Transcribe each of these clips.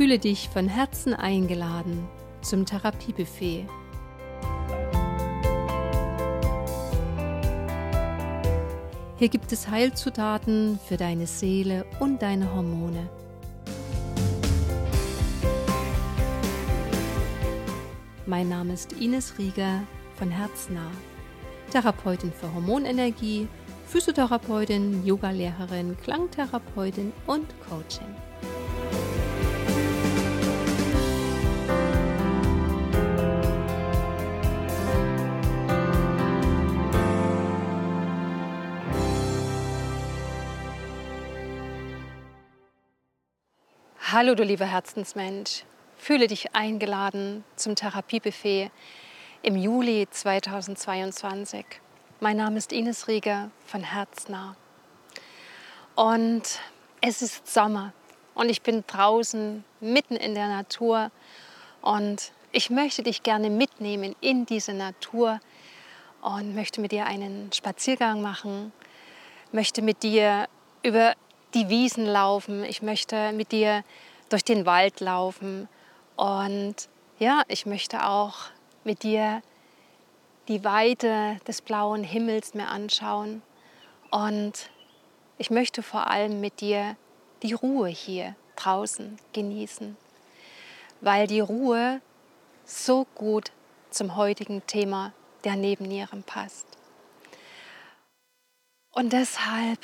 Fühle dich von Herzen eingeladen zum Therapiebuffet. Hier gibt es Heilzutaten für deine Seele und deine Hormone. Mein Name ist Ines Rieger von Herznah, Therapeutin für Hormonenergie, Physiotherapeutin, Yogalehrerin, Klangtherapeutin und Coaching. Hallo du lieber Herzensmensch, fühle dich eingeladen zum Therapiebuffet im Juli 2022. Mein Name ist Ines Rieger von Herznah. Und es ist Sommer und ich bin draußen mitten in der Natur und ich möchte dich gerne mitnehmen in diese Natur und möchte mit dir einen Spaziergang machen, möchte mit dir über die Wiesen laufen, ich möchte mit dir durch den Wald laufen. Und ja, ich möchte auch mit dir die Weite des blauen Himmels mir anschauen. Und ich möchte vor allem mit dir die Ruhe hier draußen genießen, weil die Ruhe so gut zum heutigen Thema der Nebennieren passt. Und deshalb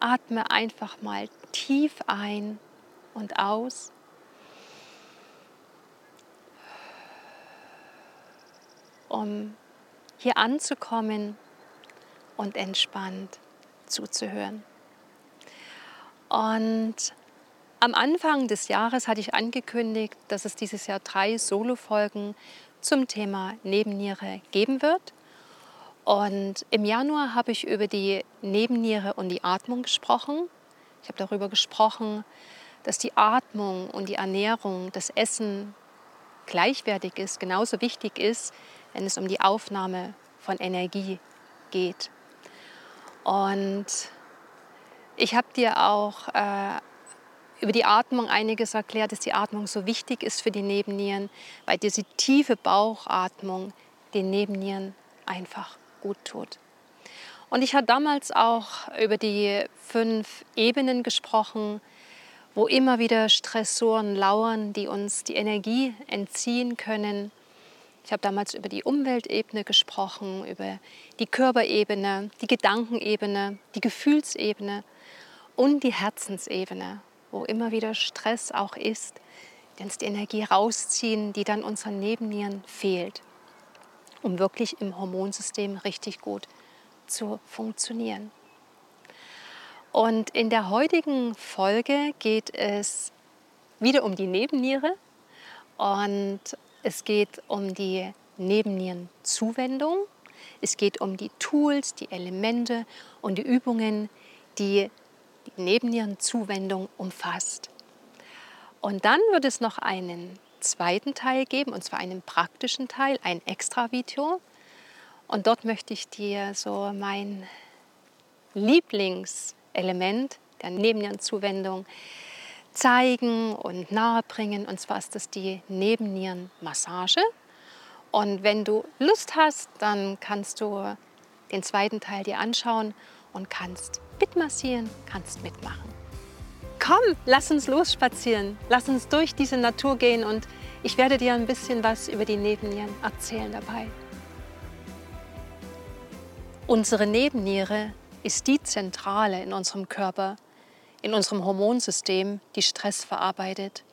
atme einfach mal tief ein und aus. Um hier anzukommen und entspannt zuzuhören. Und am Anfang des Jahres hatte ich angekündigt, dass es dieses Jahr drei Solo-Folgen zum Thema Nebenniere geben wird. Und im Januar habe ich über die Nebenniere und die Atmung gesprochen. Ich habe darüber gesprochen, dass die Atmung und die Ernährung, das Essen gleichwertig ist, genauso wichtig ist, wenn es um die Aufnahme von Energie geht. Und ich habe dir auch äh, über die Atmung einiges erklärt, dass die Atmung so wichtig ist für die Nebennieren, weil diese tiefe Bauchatmung den Nebennieren einfach gut tut. Und ich habe damals auch über die fünf Ebenen gesprochen, wo immer wieder Stressoren lauern, die uns die Energie entziehen können. Ich habe damals über die Umweltebene gesprochen, über die Körperebene, die Gedankenebene, die Gefühlsebene und die Herzensebene, wo immer wieder Stress auch ist, die uns die Energie rausziehen, die dann unseren Nebennieren fehlt um wirklich im Hormonsystem richtig gut zu funktionieren. Und in der heutigen Folge geht es wieder um die Nebenniere und es geht um die Nebennierenzuwendung. Es geht um die Tools, die Elemente und die Übungen, die die Nebennierenzuwendung umfasst. Und dann wird es noch einen zweiten Teil geben, und zwar einen praktischen Teil, ein Extra-Video. Und dort möchte ich dir so mein Lieblingselement der Nebennierenzuwendung zeigen und nahebringen. Und zwar ist das die Nebennierenmassage. Und wenn du Lust hast, dann kannst du den zweiten Teil dir anschauen und kannst mitmassieren, kannst mitmachen komm, lass uns losspazieren, lass uns durch diese Natur gehen und ich werde dir ein bisschen was über die Nebennieren erzählen dabei. Unsere Nebenniere ist die Zentrale in unserem Körper, in unserem Hormonsystem, die Stress verarbeitet.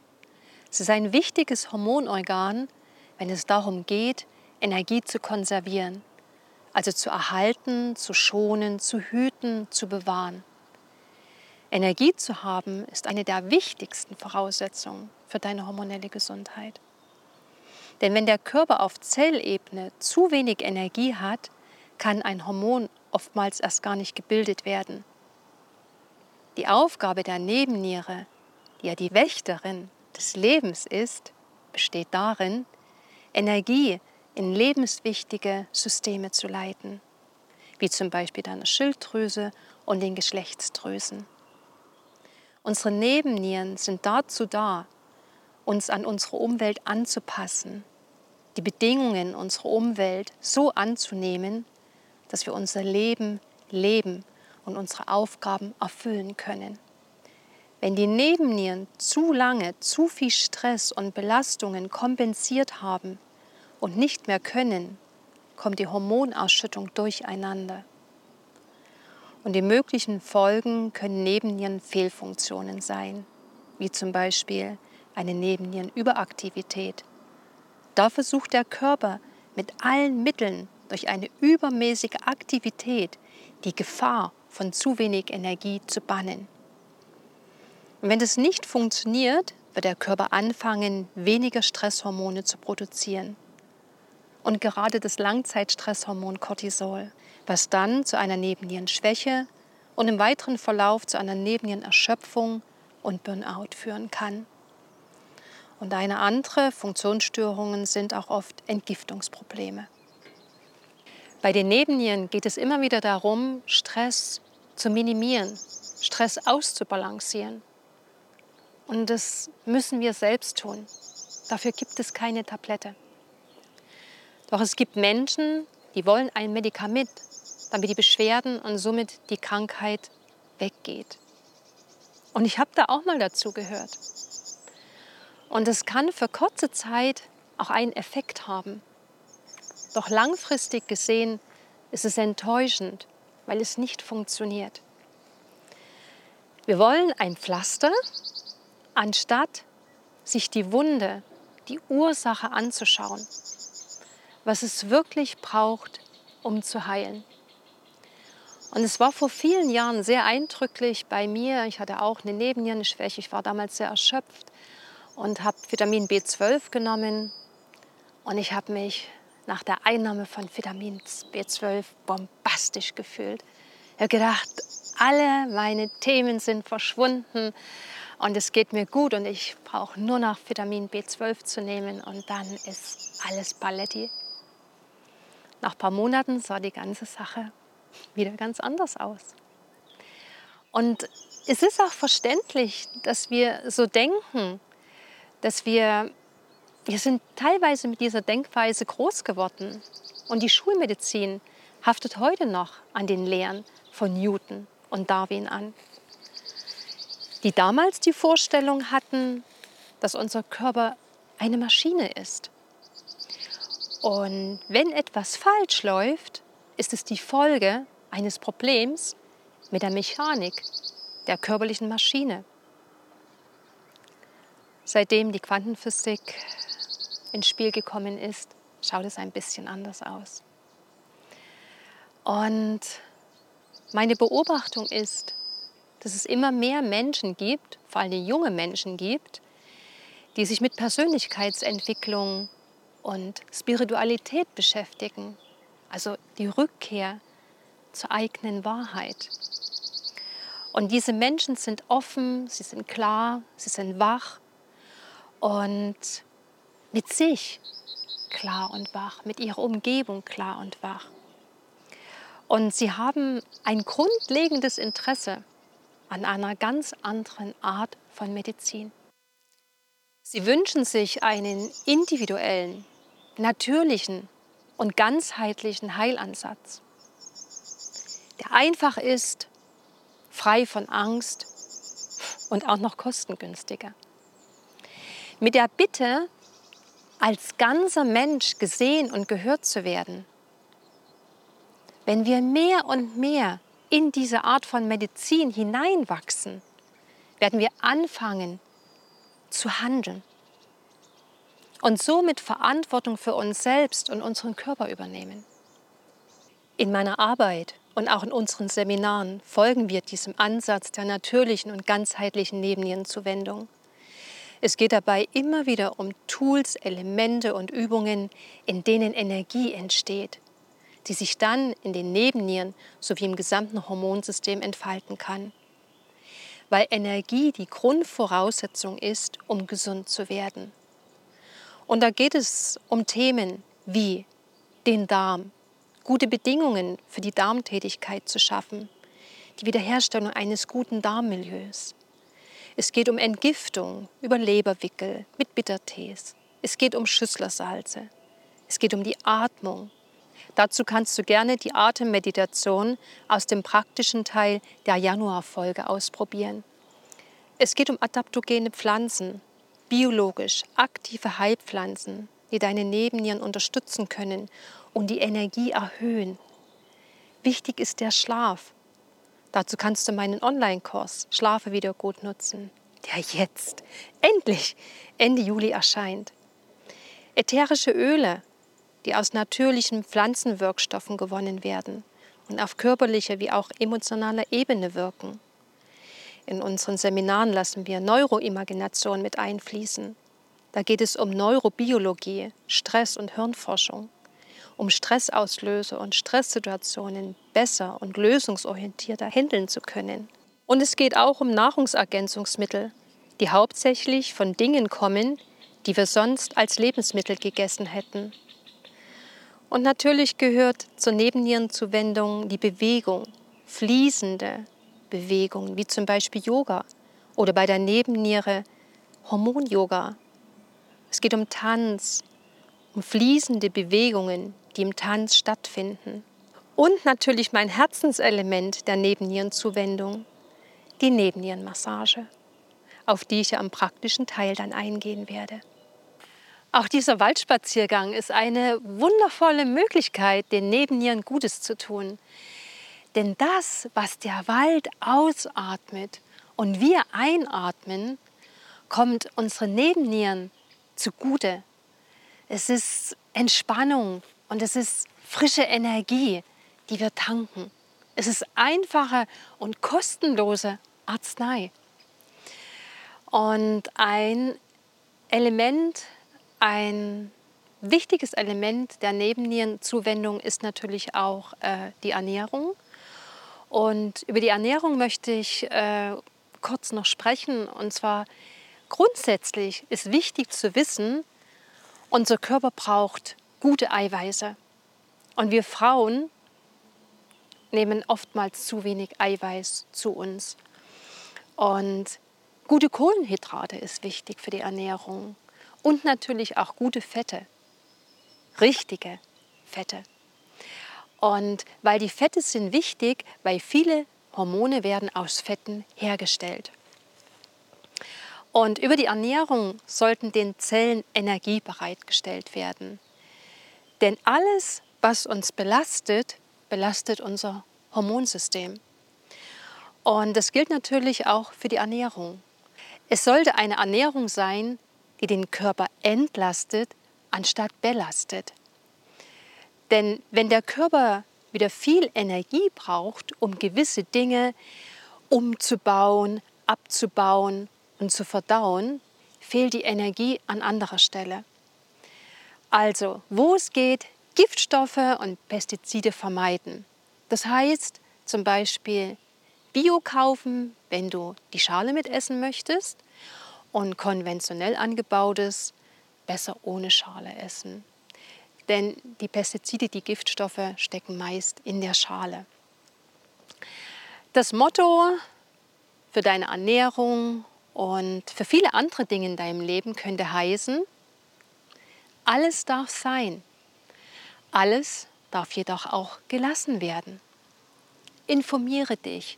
Es ist ein wichtiges Hormonorgan, wenn es darum geht, Energie zu konservieren, also zu erhalten, zu schonen, zu hüten, zu bewahren. Energie zu haben, ist eine der wichtigsten Voraussetzungen für deine hormonelle Gesundheit. Denn wenn der Körper auf Zellebene zu wenig Energie hat, kann ein Hormon oftmals erst gar nicht gebildet werden. Die Aufgabe der Nebenniere, die ja die Wächterin des Lebens ist, besteht darin, Energie in lebenswichtige Systeme zu leiten, wie zum Beispiel deine Schilddrüse und den Geschlechtsdrüsen. Unsere Nebennieren sind dazu da, uns an unsere Umwelt anzupassen, die Bedingungen unserer Umwelt so anzunehmen, dass wir unser Leben leben und unsere Aufgaben erfüllen können. Wenn die Nebennieren zu lange zu viel Stress und Belastungen kompensiert haben und nicht mehr können, kommt die Hormonausschüttung durcheinander. Und die möglichen Folgen können Nebennierenfehlfunktionen sein, wie zum Beispiel eine Nebennierenüberaktivität. Da versucht der Körper mit allen Mitteln durch eine übermäßige Aktivität die Gefahr von zu wenig Energie zu bannen. Und wenn das nicht funktioniert, wird der Körper anfangen, weniger Stresshormone zu produzieren. Und gerade das Langzeitstresshormon Cortisol was dann zu einer Nebennierenschwäche und im weiteren Verlauf zu einer Nebennierenerschöpfung und Burnout führen kann. Und eine andere Funktionsstörungen sind auch oft Entgiftungsprobleme. Bei den Nebennieren geht es immer wieder darum, Stress zu minimieren, Stress auszubalancieren. Und das müssen wir selbst tun. Dafür gibt es keine Tablette. Doch es gibt Menschen, die wollen ein Medikament, damit die Beschwerden und somit die Krankheit weggeht. Und ich habe da auch mal dazu gehört. Und es kann für kurze Zeit auch einen Effekt haben. Doch langfristig gesehen ist es enttäuschend, weil es nicht funktioniert. Wir wollen ein Pflaster, anstatt sich die Wunde, die Ursache anzuschauen, was es wirklich braucht, um zu heilen. Und es war vor vielen Jahren sehr eindrücklich bei mir. Ich hatte auch eine Nebennierenschwäche. Ich war damals sehr erschöpft und habe Vitamin B12 genommen. Und ich habe mich nach der Einnahme von Vitamin B12 bombastisch gefühlt. Ich habe gedacht, alle meine Themen sind verschwunden und es geht mir gut und ich brauche nur noch Vitamin B12 zu nehmen und dann ist alles Paletti. Nach ein paar Monaten sah die ganze Sache wieder ganz anders aus. Und es ist auch verständlich, dass wir so denken, dass wir, wir sind teilweise mit dieser Denkweise groß geworden. Und die Schulmedizin haftet heute noch an den Lehren von Newton und Darwin an, die damals die Vorstellung hatten, dass unser Körper eine Maschine ist. Und wenn etwas falsch läuft, ist es die Folge eines Problems mit der Mechanik der körperlichen Maschine. Seitdem die Quantenphysik ins Spiel gekommen ist, schaut es ein bisschen anders aus. Und meine Beobachtung ist, dass es immer mehr Menschen gibt, vor allem junge Menschen gibt, die sich mit Persönlichkeitsentwicklung und Spiritualität beschäftigen also die Rückkehr zur eigenen Wahrheit. Und diese Menschen sind offen, sie sind klar, sie sind wach und mit sich klar und wach, mit ihrer Umgebung klar und wach. Und sie haben ein grundlegendes Interesse an einer ganz anderen Art von Medizin. Sie wünschen sich einen individuellen, natürlichen und ganzheitlichen Heilansatz, der einfach ist, frei von Angst und auch noch kostengünstiger. Mit der Bitte, als ganzer Mensch gesehen und gehört zu werden. Wenn wir mehr und mehr in diese Art von Medizin hineinwachsen, werden wir anfangen zu handeln und somit Verantwortung für uns selbst und unseren Körper übernehmen. In meiner Arbeit und auch in unseren Seminaren folgen wir diesem Ansatz der natürlichen und ganzheitlichen Nebennierenzuwendung. Es geht dabei immer wieder um Tools, Elemente und Übungen, in denen Energie entsteht, die sich dann in den Nebennieren sowie im gesamten Hormonsystem entfalten kann. Weil Energie die Grundvoraussetzung ist, um gesund zu werden. Und da geht es um Themen wie den Darm, gute Bedingungen für die Darmtätigkeit zu schaffen, die Wiederherstellung eines guten Darmmilieus, Es geht um Entgiftung über Leberwickel mit Bittertees. Es geht um Schüsslersalze. Es geht um die Atmung. Dazu kannst du gerne die Atemmeditation aus dem praktischen Teil der Januarfolge ausprobieren. Es geht um adaptogene Pflanzen, biologisch aktive Heilpflanzen, die deine Nebennieren unterstützen können und die Energie erhöhen. Wichtig ist der Schlaf. Dazu kannst du meinen Online-Kurs Schlafe wieder gut nutzen, der jetzt endlich Ende Juli erscheint. Ätherische Öle, die aus natürlichen Pflanzenwirkstoffen gewonnen werden und auf körperlicher wie auch emotionaler Ebene wirken. In unseren Seminaren lassen wir Neuroimagination mit einfließen. Da geht es um Neurobiologie, Stress- und Hirnforschung, um Stressauslöser und Stresssituationen besser und lösungsorientierter handeln zu können. Und es geht auch um Nahrungsergänzungsmittel, die hauptsächlich von Dingen kommen, die wir sonst als Lebensmittel gegessen hätten. Und natürlich gehört zur Nebennierenzuwendung die Bewegung, fließende Bewegung, wie zum Beispiel Yoga oder bei der Nebenniere Hormon-Yoga. Es geht um Tanz, um fließende Bewegungen, die im Tanz stattfinden. Und natürlich mein Herzenselement der Nebennierenzuwendung, die Nebennierenmassage, auf die ich ja am praktischen Teil dann eingehen werde. Auch dieser Waldspaziergang ist eine wundervolle Möglichkeit, den Nebennieren Gutes zu tun. Denn das, was der Wald ausatmet und wir einatmen, kommt unseren Nebennieren zugute. Es ist Entspannung und es ist frische Energie, die wir tanken. Es ist einfache und kostenlose Arznei. Und ein Element, ein wichtiges Element der Nebennierenzuwendung ist natürlich auch äh, die Ernährung. Und über die Ernährung möchte ich äh, kurz noch sprechen. Und zwar grundsätzlich ist wichtig zu wissen, unser Körper braucht gute Eiweiße. Und wir Frauen nehmen oftmals zu wenig Eiweiß zu uns. Und gute Kohlenhydrate ist wichtig für die Ernährung. Und natürlich auch gute Fette. Richtige Fette. Und weil die Fette sind wichtig, weil viele Hormone werden aus Fetten hergestellt. Und über die Ernährung sollten den Zellen Energie bereitgestellt werden. Denn alles, was uns belastet, belastet unser Hormonsystem. Und das gilt natürlich auch für die Ernährung. Es sollte eine Ernährung sein, die den Körper entlastet, anstatt belastet. Denn wenn der Körper wieder viel Energie braucht, um gewisse Dinge umzubauen, abzubauen und zu verdauen, fehlt die Energie an anderer Stelle. Also, wo es geht, Giftstoffe und Pestizide vermeiden. Das heißt zum Beispiel Bio kaufen, wenn du die Schale mitessen möchtest und konventionell angebautes besser ohne Schale essen. Denn die Pestizide, die Giftstoffe stecken meist in der Schale. Das Motto für deine Ernährung und für viele andere Dinge in deinem Leben könnte heißen, alles darf sein. Alles darf jedoch auch gelassen werden. Informiere dich.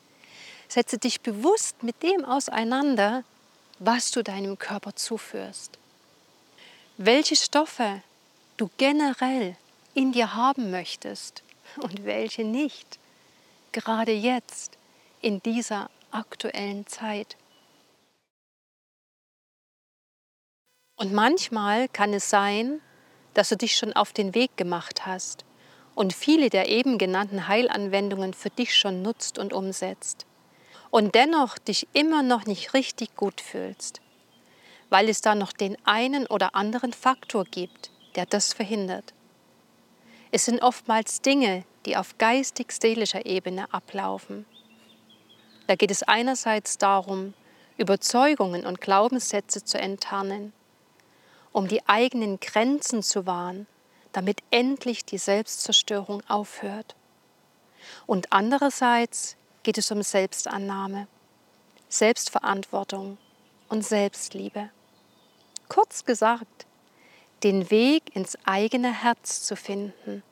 Setze dich bewusst mit dem auseinander, was du deinem Körper zuführst. Welche Stoffe du generell in dir haben möchtest und welche nicht, gerade jetzt in dieser aktuellen Zeit. Und manchmal kann es sein, dass du dich schon auf den Weg gemacht hast und viele der eben genannten Heilanwendungen für dich schon nutzt und umsetzt und dennoch dich immer noch nicht richtig gut fühlst, weil es da noch den einen oder anderen Faktor gibt, der das verhindert. Es sind oftmals Dinge, die auf geistig-seelischer Ebene ablaufen. Da geht es einerseits darum, Überzeugungen und Glaubenssätze zu enttarnen, um die eigenen Grenzen zu wahren, damit endlich die Selbstzerstörung aufhört. Und andererseits geht es um Selbstannahme, Selbstverantwortung und Selbstliebe. Kurz gesagt, den Weg ins eigene Herz zu finden.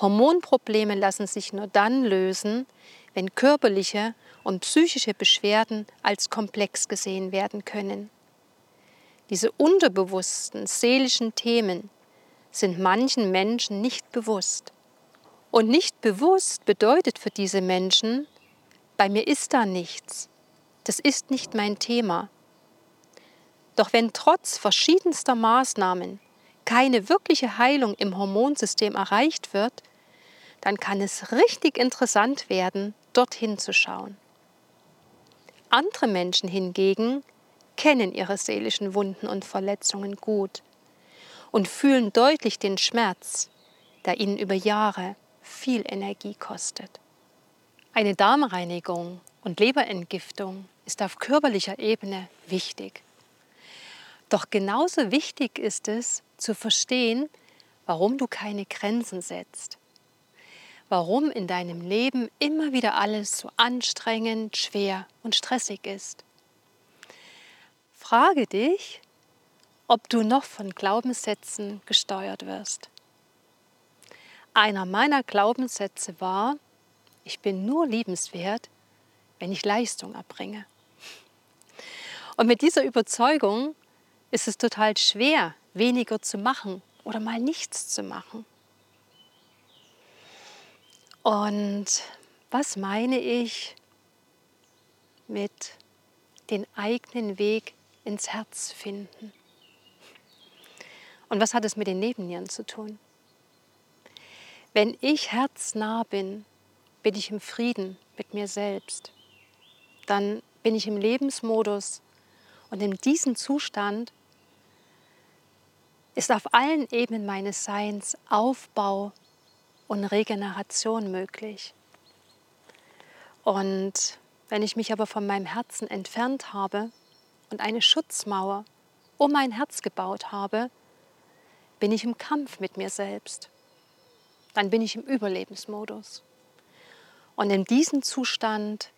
Hormonprobleme lassen sich nur dann lösen, wenn körperliche und psychische Beschwerden als komplex gesehen werden können. Diese unterbewussten seelischen Themen sind manchen Menschen nicht bewusst. Und nicht bewusst bedeutet für diese Menschen, bei mir ist da nichts, das ist nicht mein Thema. Doch wenn trotz verschiedenster Maßnahmen keine wirkliche Heilung im Hormonsystem erreicht wird, dann kann es richtig interessant werden, dorthin zu schauen. Andere Menschen hingegen kennen ihre seelischen Wunden und Verletzungen gut und fühlen deutlich den Schmerz, der ihnen über Jahre viel Energie kostet. Eine Darmreinigung und Leberentgiftung ist auf körperlicher Ebene wichtig. Doch genauso wichtig ist es zu verstehen, warum du keine Grenzen setzt. Warum in deinem Leben immer wieder alles so anstrengend, schwer und stressig ist. Frage dich, ob du noch von Glaubenssätzen gesteuert wirst. Einer meiner Glaubenssätze war, ich bin nur liebenswert, wenn ich Leistung erbringe. Und mit dieser Überzeugung ist es total schwer, weniger zu machen oder mal nichts zu machen. Und was meine ich mit den eigenen Weg ins Herz finden? Und was hat es mit den Nebennieren zu tun? Wenn ich herznah bin, bin ich im Frieden mit mir selbst. Dann bin ich im Lebensmodus und in diesem Zustand ist auf allen Ebenen meines Seins Aufbau und Regeneration möglich. Und wenn ich mich aber von meinem Herzen entfernt habe und eine Schutzmauer um mein Herz gebaut habe, bin ich im Kampf mit mir selbst. Dann bin ich im Überlebensmodus. Und in diesem Zustand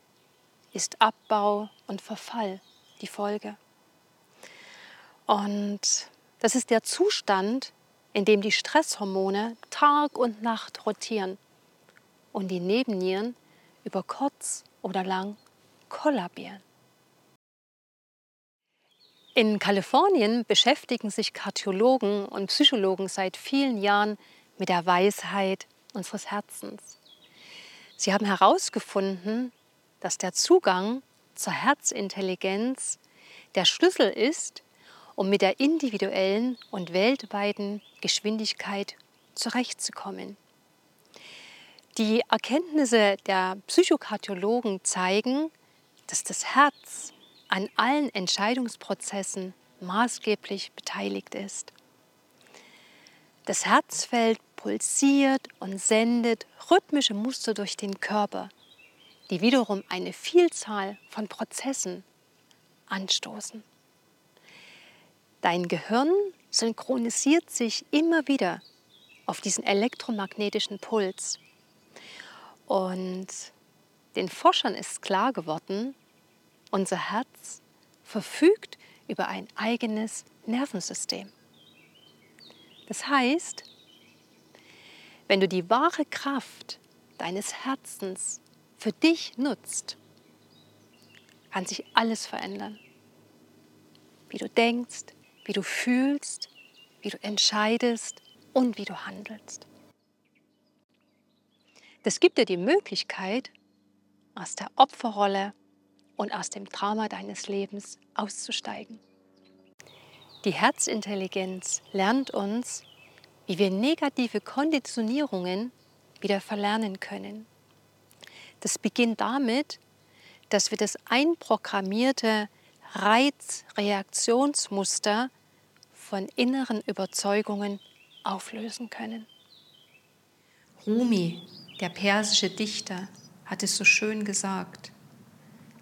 ist Abbau und Verfall die Folge. Und das ist der Zustand, in dem die Stresshormone Tag und Nacht rotieren und die Nebennieren über kurz oder lang kollabieren. In Kalifornien beschäftigen sich Kardiologen und Psychologen seit vielen Jahren mit der Weisheit unseres Herzens. Sie haben herausgefunden, dass der Zugang zur Herzintelligenz der Schlüssel ist, um mit der individuellen und weltweiten Geschwindigkeit zurechtzukommen. Die Erkenntnisse der Psychokardiologen zeigen, dass das Herz an allen Entscheidungsprozessen maßgeblich beteiligt ist. Das Herzfeld pulsiert und sendet rhythmische Muster durch den Körper, die wiederum eine Vielzahl von Prozessen anstoßen. Dein Gehirn synchronisiert sich immer wieder auf diesen elektromagnetischen Puls. Und den Forschern ist klar geworden, unser Herz verfügt über ein eigenes Nervensystem. Das heißt, wenn du die wahre Kraft deines Herzens für dich nutzt, kann sich alles verändern. Wie du denkst, wie du fühlst, wie du entscheidest und wie du handelst. Das gibt dir die Möglichkeit, aus der Opferrolle und aus dem Trauma deines Lebens auszusteigen. Die Herzintelligenz lernt uns, wie wir negative Konditionierungen wieder verlernen können. Das beginnt damit, dass wir das einprogrammierte Reizreaktionsmuster von inneren Überzeugungen auflösen können. Rumi, der persische Dichter, hat es so schön gesagt.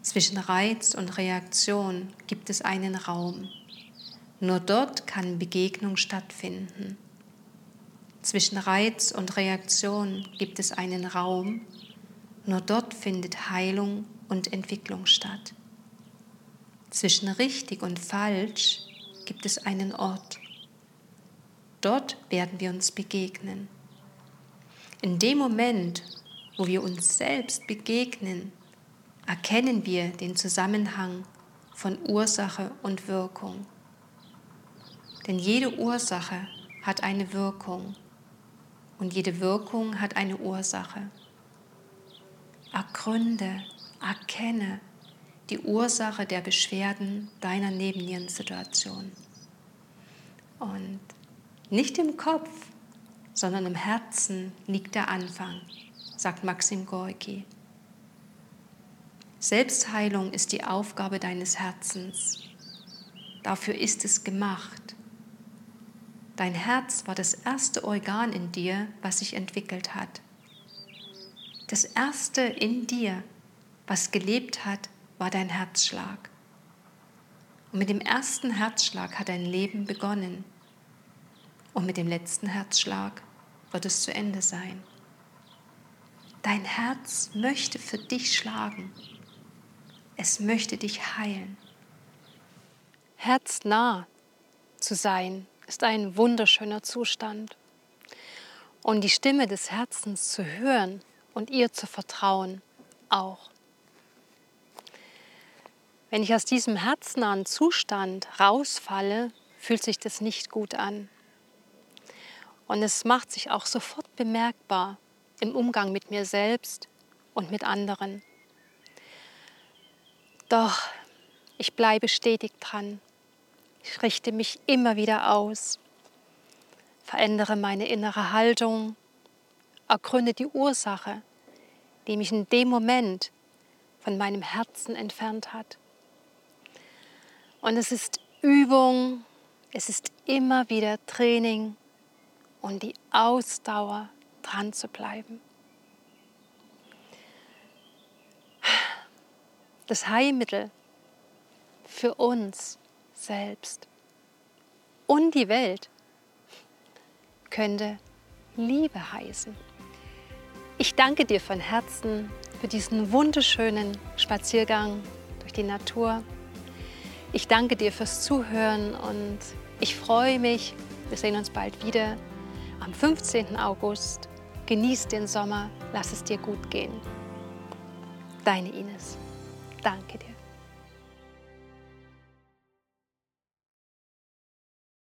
Zwischen Reiz und Reaktion gibt es einen Raum. Nur dort kann Begegnung stattfinden. Zwischen Reiz und Reaktion gibt es einen Raum. Nur dort findet Heilung und Entwicklung statt. zwischen richtig und falsch gibt es einen Ort. Dort werden wir uns begegnen. In dem Moment, wo wir uns selbst begegnen, erkennen wir den Zusammenhang von Ursache und Wirkung. Denn jede Ursache hat eine Wirkung und jede Wirkung hat eine Ursache. Ergründe, erkenne die Ursache der Beschwerden deiner Nebennierensituation. Und nicht im Kopf, sondern im Herzen liegt der Anfang, sagt Maxim Gorki. Selbstheilung ist die Aufgabe deines Herzens. Dafür ist es gemacht. Dein Herz war das erste Organ in dir, was sich entwickelt hat. Das erste in dir, was gelebt hat, war dein Herzschlag. Und mit dem ersten Herzschlag hat dein Leben begonnen. Und mit dem letzten Herzschlag wird es zu Ende sein. Dein Herz möchte für dich schlagen. Es möchte dich heilen. Herznah zu sein ist ein wunderschöner Zustand. Und die Stimme des Herzens zu hören und ihr zu vertrauen auch. Wenn ich aus diesem herznahen Zustand rausfalle, fühlt sich das nicht gut an. Und es macht sich auch sofort bemerkbar im Umgang mit mir selbst und mit anderen. Doch ich bleibe stetig dran. Ich richte mich immer wieder aus, verändere meine innere Haltung, ergründe die Ursache, die mich in dem Moment von meinem Herzen entfernt hat. Und es ist Übung, es ist immer wieder Training und die Ausdauer dran zu bleiben. Das Heilmittel für uns selbst und die Welt könnte Liebe heißen. Ich danke dir von Herzen für diesen wunderschönen Spaziergang durch die Natur. Ich danke dir fürs Zuhören und ich freue mich, wir sehen uns bald wieder am 15. August. Genieß den Sommer, lass es dir gut gehen. Deine Ines. Danke dir.